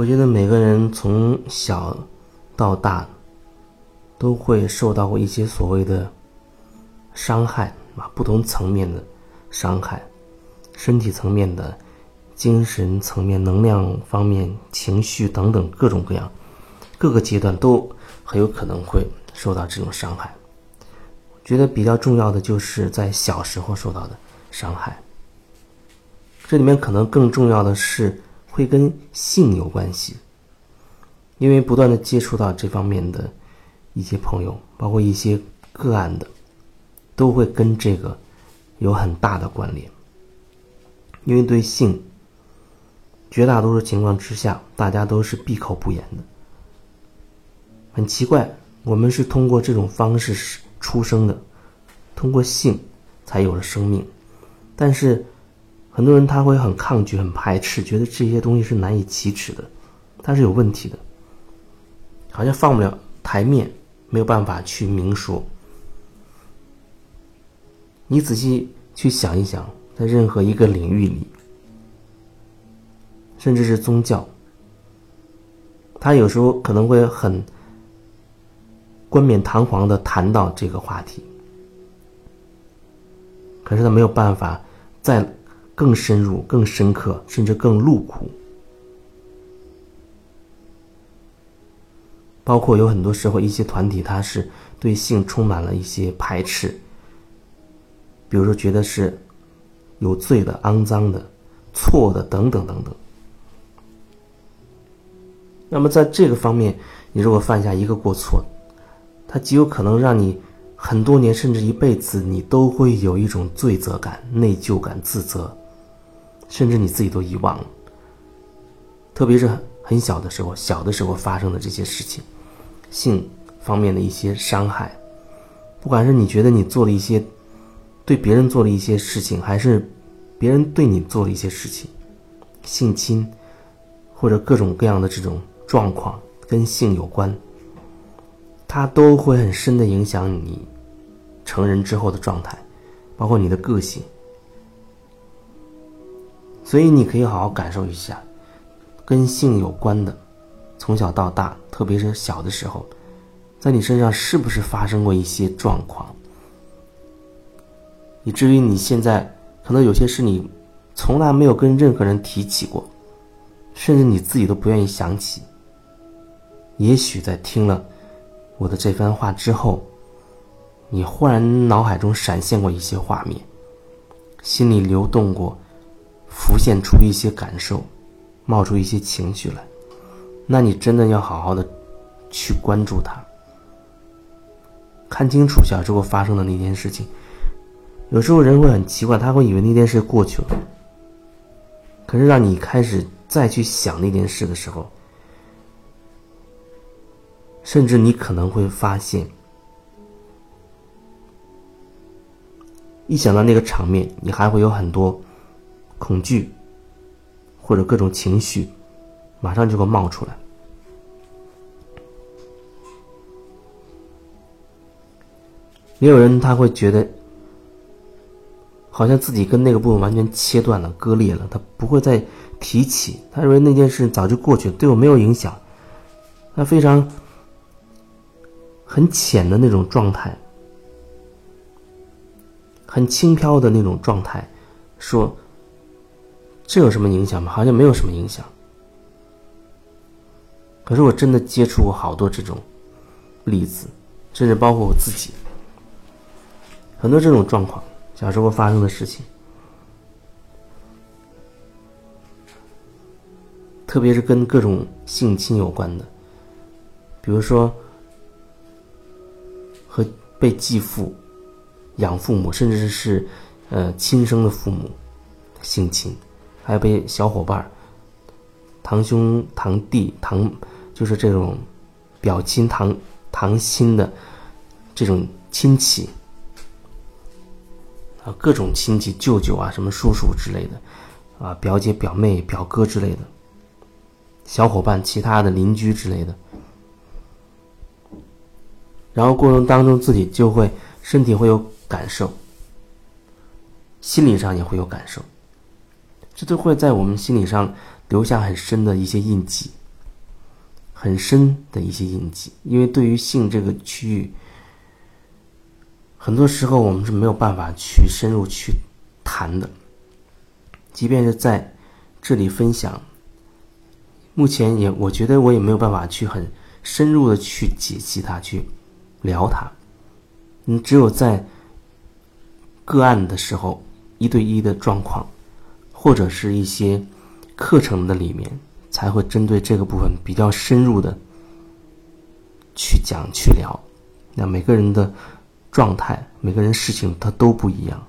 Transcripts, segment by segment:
我觉得每个人从小到大都会受到过一些所谓的伤害啊，不同层面的伤害，身体层面的、精神层面、能量方面、情绪等等各种各样，各个阶段都很有可能会受到这种伤害。觉得比较重要的就是在小时候受到的伤害，这里面可能更重要的是会跟性有关系，因为不断的接触到这方面的一些朋友，包括一些个案的，都会跟这个有很大的关联，因为对性，绝大多数情况之下，大家都是闭口不言的，很奇怪，我们是通过这种方式。出生的，通过性才有了生命，但是很多人他会很抗拒、很排斥，觉得这些东西是难以启齿的，它是有问题的，好像放不了台面，没有办法去明说。你仔细去想一想，在任何一个领域里，甚至是宗教，他有时候可能会很。冠冕堂皇的谈到这个话题，可是他没有办法再更深入、更深刻，甚至更露骨。包括有很多时候，一些团体他是对性充满了一些排斥，比如说觉得是有罪的、肮脏的、错的等等等等。那么在这个方面，你如果犯下一个过错，它极有可能让你很多年甚至一辈子，你都会有一种罪责感、内疚感、自责，甚至你自己都遗忘了。特别是很小的时候，小的时候发生的这些事情，性方面的一些伤害，不管是你觉得你做了一些对别人做了一些事情，还是别人对你做了一些事情，性侵或者各种各样的这种状况跟性有关。它都会很深的影响你成人之后的状态，包括你的个性。所以你可以好好感受一下，跟性有关的，从小到大，特别是小的时候，在你身上是不是发生过一些状况，以至于你现在可能有些事你从来没有跟任何人提起过，甚至你自己都不愿意想起。也许在听了。我的这番话之后，你忽然脑海中闪现过一些画面，心里流动过，浮现出一些感受，冒出一些情绪来，那你真的要好好的去关注它，看清楚小时候发生的那件事情。有时候人会很奇怪，他会以为那件事过去了，可是让你开始再去想那件事的时候。甚至你可能会发现，一想到那个场面，你还会有很多恐惧或者各种情绪，马上就会冒出来。也有人他会觉得，好像自己跟那个部分完全切断了、割裂了，他不会再提起，他认为那件事早就过去了，对我没有影响，他非常。很浅的那种状态，很轻飘的那种状态，说：“这有什么影响吗？好像没有什么影响。”可是我真的接触过好多这种例子，甚至包括我自己，很多这种状况，小时候发生的事情，特别是跟各种性侵有关的，比如说。和被继父、养父母，甚至是呃亲生的父母性侵，还有被小伙伴、堂兄、堂弟、堂，就是这种表亲、堂堂亲的这种亲戚啊，各种亲戚、舅舅啊，什么叔叔之类的啊，表姐、表妹、表哥之类的，小伙伴、其他的邻居之类的。然后过程当中，自己就会身体会有感受，心理上也会有感受，这都会在我们心理上留下很深的一些印记。很深的一些印记。因为对于性这个区域，很多时候我们是没有办法去深入去谈的。即便是在这里分享，目前也我觉得我也没有办法去很深入的去解析它，去聊它。你只有在个案的时候，一对一的状况，或者是一些课程的里面，才会针对这个部分比较深入的去讲去聊。那每个人的状态，每个人事情它都不一样，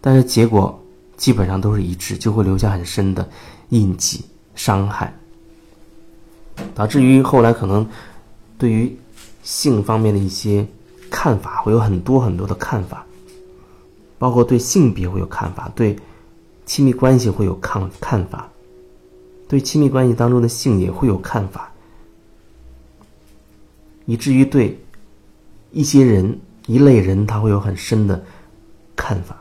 但是结果基本上都是一致，就会留下很深的印记、伤害，导致于后来可能对于性方面的一些。看法会有很多很多的看法，包括对性别会有看法，对亲密关系会有看看法，对亲密关系当中的性也会有看法，以至于对一些人一类人他会有很深的看法，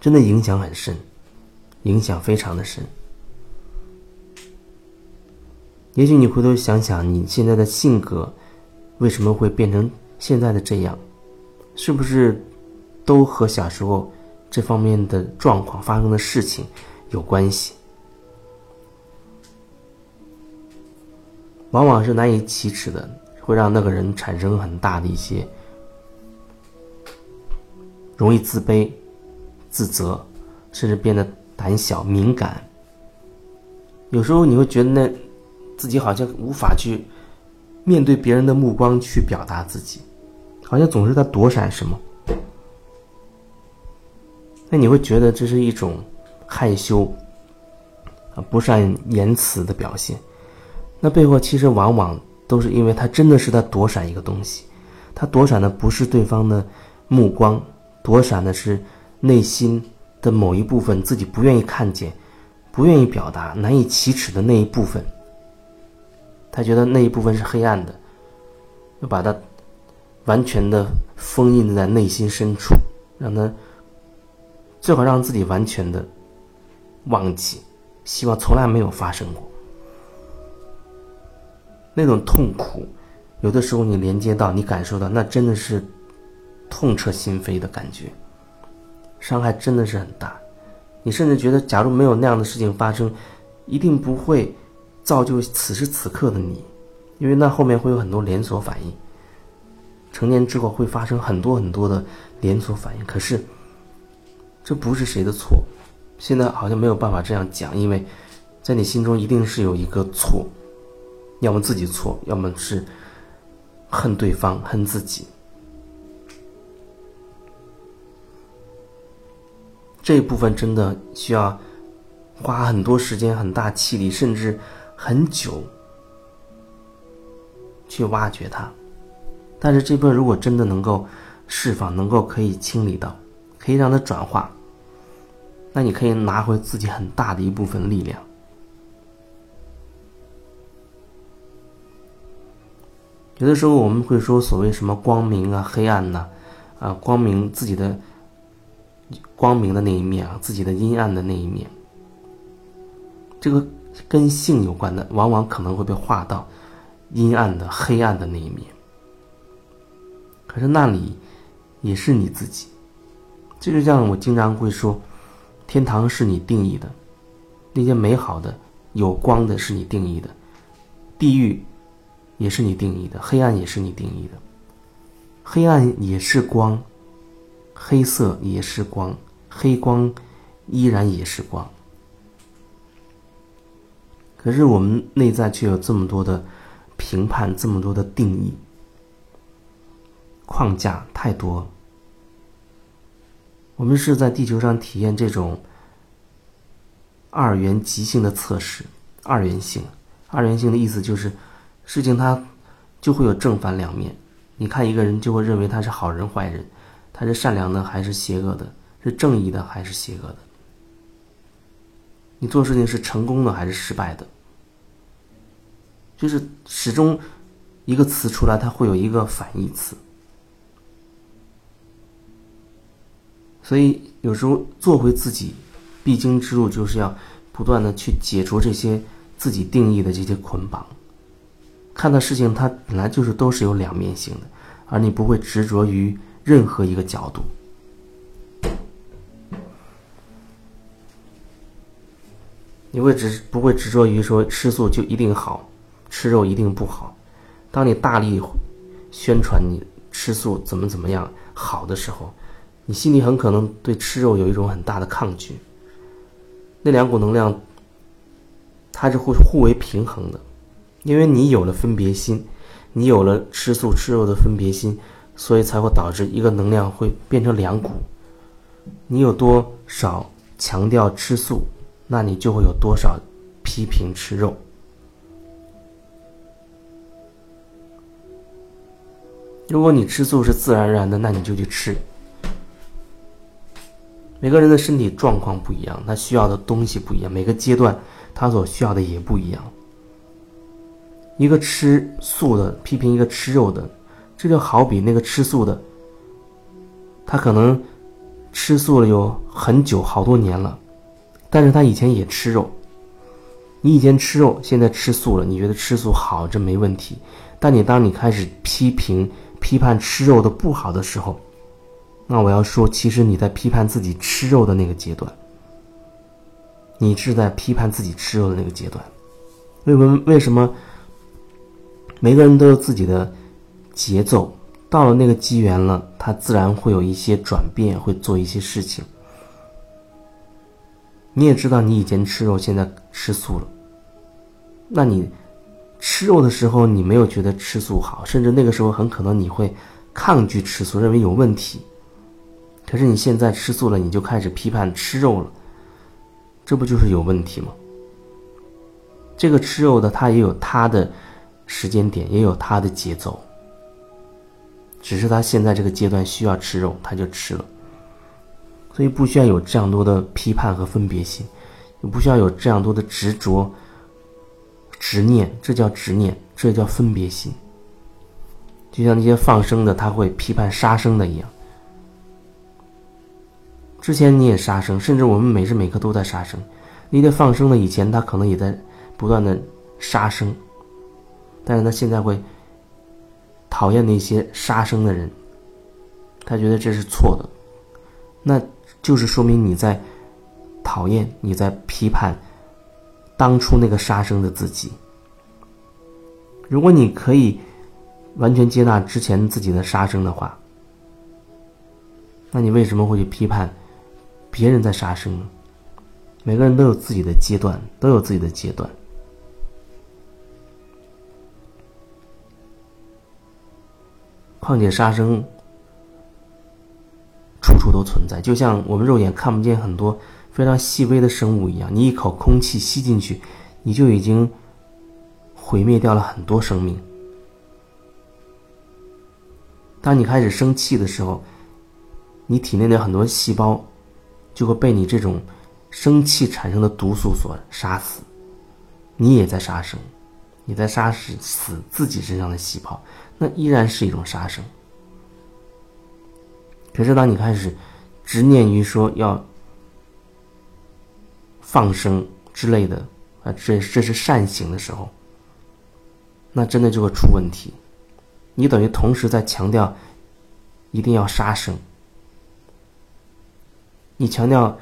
真的影响很深，影响非常的深。也许你回头想想你现在的性格。为什么会变成现在的这样？是不是都和小时候这方面的状况发生的事情有关系？往往是难以启齿的，会让那个人产生很大的一些容易自卑、自责，甚至变得胆小、敏感。有时候你会觉得那自己好像无法去。面对别人的目光去表达自己，好像总是在躲闪什么。那你会觉得这是一种害羞啊，不善言辞的表现。那背后其实往往都是因为他真的是在躲闪一个东西，他躲闪的不是对方的目光，躲闪的是内心的某一部分自己不愿意看见、不愿意表达、难以启齿的那一部分。他觉得那一部分是黑暗的，要把它完全的封印在内心深处，让他最好让自己完全的忘记，希望从来没有发生过。那种痛苦，有的时候你连接到，你感受到，那真的是痛彻心扉的感觉，伤害真的是很大。你甚至觉得，假如没有那样的事情发生，一定不会。造就此时此刻的你，因为那后面会有很多连锁反应。成年之后会发生很多很多的连锁反应，可是这不是谁的错。现在好像没有办法这样讲，因为在你心中一定是有一个错，要么自己错，要么是恨对方、恨自己。这一部分真的需要花很多时间、很大气力，甚至。很久去挖掘它，但是这部分如果真的能够释放，能够可以清理到，可以让它转化，那你可以拿回自己很大的一部分力量。有的时候我们会说所谓什么光明啊、黑暗呐，啊，光明自己的光明的那一面啊，自己的阴暗的那一面，这个。跟性有关的，往往可能会被划到阴暗的、黑暗的那一面。可是那里也是你自己。这就像我经常会说，天堂是你定义的，那些美好的、有光的是你定义的；地狱也是你定义的，黑暗也是你定义的。黑暗也是光，黑色也是光，黑光依然也是光。可是我们内在却有这么多的评判，这么多的定义框架太多。我们是在地球上体验这种二元极性的测试。二元性，二元性的意思就是，事情它就会有正反两面。你看一个人，就会认为他是好人坏人，他是善良的还是邪恶的，是正义的还是邪恶的。你做事情是成功的还是失败的？就是始终一个词出来，它会有一个反义词。所以有时候做回自己，必经之路就是要不断的去解除这些自己定义的这些捆绑。看到事情，它本来就是都是有两面性的，而你不会执着于任何一个角度。你会执不会执着于说吃素就一定好，吃肉一定不好？当你大力宣传你吃素怎么怎么样好的时候，你心里很可能对吃肉有一种很大的抗拒。那两股能量，它是互互为平衡的。因为你有了分别心，你有了吃素吃肉的分别心，所以才会导致一个能量会变成两股。你有多少强调吃素，那你就会有多少批评吃肉。如果你吃素是自然而然的，那你就去吃。每个人的身体状况不一样，他需要的东西不一样，每个阶段他所需要的也不一样。一个吃素的批评一个吃肉的，这就好比那个吃素的，他可能吃素了有很久好多年了，但是他以前也吃肉。你以前吃肉，现在吃素了，你觉得吃素好，这没问题。但你当你开始批评、批判吃肉的不好的时候，那我要说，其实你在批判自己吃肉的那个阶段，你是在批判自己吃肉的那个阶段。为什么？为什么？每个人都有自己的节奏，到了那个机缘了，他自然会有一些转变，会做一些事情。你也知道，你以前吃肉，现在吃素了。那你吃肉的时候，你没有觉得吃素好，甚至那个时候很可能你会抗拒吃素，认为有问题。可是你现在吃素了，你就开始批判吃肉了，这不就是有问题吗？这个吃肉的，他也有他的。时间点也有他的节奏，只是他现在这个阶段需要吃肉，他就吃了，所以不需要有这样多的批判和分别心，也不需要有这样多的执着、执念，这叫执念，这叫分别心。就像那些放生的，他会批判杀生的一样。之前你也杀生，甚至我们每时每刻都在杀生。那些放生的以前他可能也在不断的杀生。但是他现在会讨厌那些杀生的人，他觉得这是错的，那就是说明你在讨厌、你在批判当初那个杀生的自己。如果你可以完全接纳之前自己的杀生的话，那你为什么会去批判别人在杀生？每个人都有自己的阶段，都有自己的阶段。况且杀生处处都存在，就像我们肉眼看不见很多非常细微的生物一样。你一口空气吸进去，你就已经毁灭掉了很多生命。当你开始生气的时候，你体内的很多细胞就会被你这种生气产生的毒素所杀死，你也在杀生。你在杀死死自己身上的细胞，那依然是一种杀生。可是当你开始执念于说要放生之类的啊，这这是善行的时候，那真的就会出问题。你等于同时在强调一定要杀生，你强调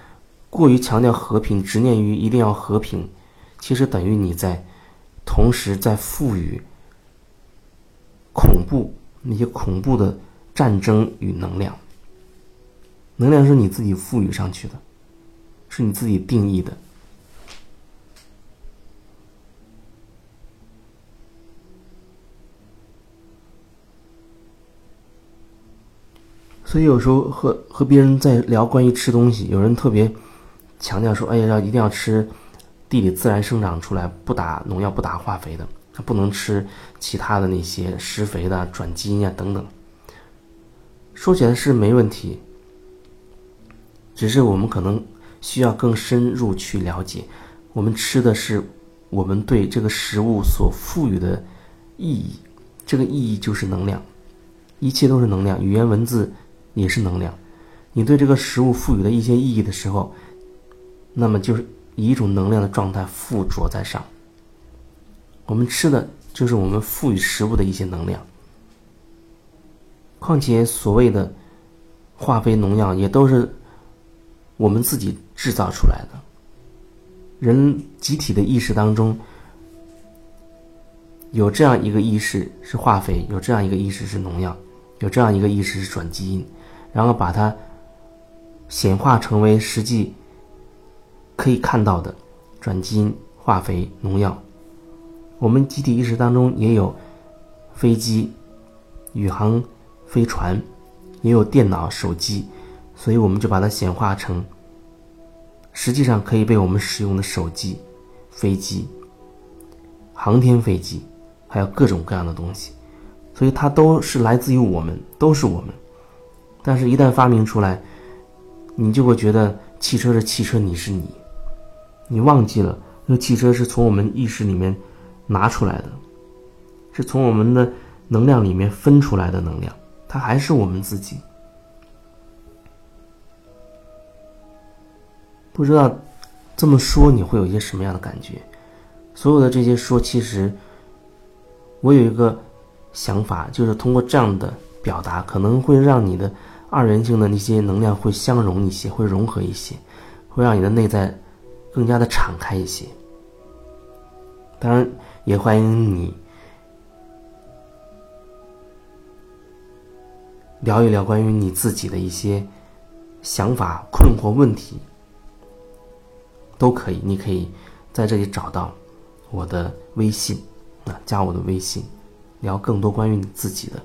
过于强调和平，执念于一定要和平，其实等于你在。同时，在赋予恐怖那些恐怖的战争与能量，能量是你自己赋予上去的，是你自己定义的。所以有时候和和别人在聊关于吃东西，有人特别强调说：“哎呀，要一定要吃。”地里自然生长出来，不打农药、不打化肥的，它不能吃其他的那些施肥的、转基因啊等等。说起来是没问题，只是我们可能需要更深入去了解，我们吃的是我们对这个食物所赋予的意义，这个意义就是能量，一切都是能量，语言文字也是能量。你对这个食物赋予的一些意义的时候，那么就是。以一种能量的状态附着在上，我们吃的就是我们赋予食物的一些能量。况且所谓的化肥、农药也都是我们自己制造出来的。人集体的意识当中有这样一个意识是化肥，有这样一个意识是农药，有这样一个意识是转基因，然后把它显化成为实际可以看到的转基因、化肥、农药。我们集体意识当中也有飞机、宇航飞船，也有电脑、手机，所以我们就把它显化成实际上可以被我们使用的手机、飞机、航天飞机，还有各种各样的东西，所以它都是来自于我们，都是我们。但是，一旦发明出来，你就会觉得汽车是汽车，你是你，你忘记了那汽车是从我们意识里面。拿出来的，是从我们的能量里面分出来的能量，它还是我们自己。不知道这么说你会有一些什么样的感觉？所有的这些说，其实我有一个想法，就是通过这样的表达，可能会让你的二元性的那些能量会相融一些，会融合一些，会让你的内在更加的敞开一些。当然。也欢迎你聊一聊关于你自己的一些想法、困惑、问题，都可以。你可以在这里找到我的微信，啊，加我的微信，聊更多关于你自己的。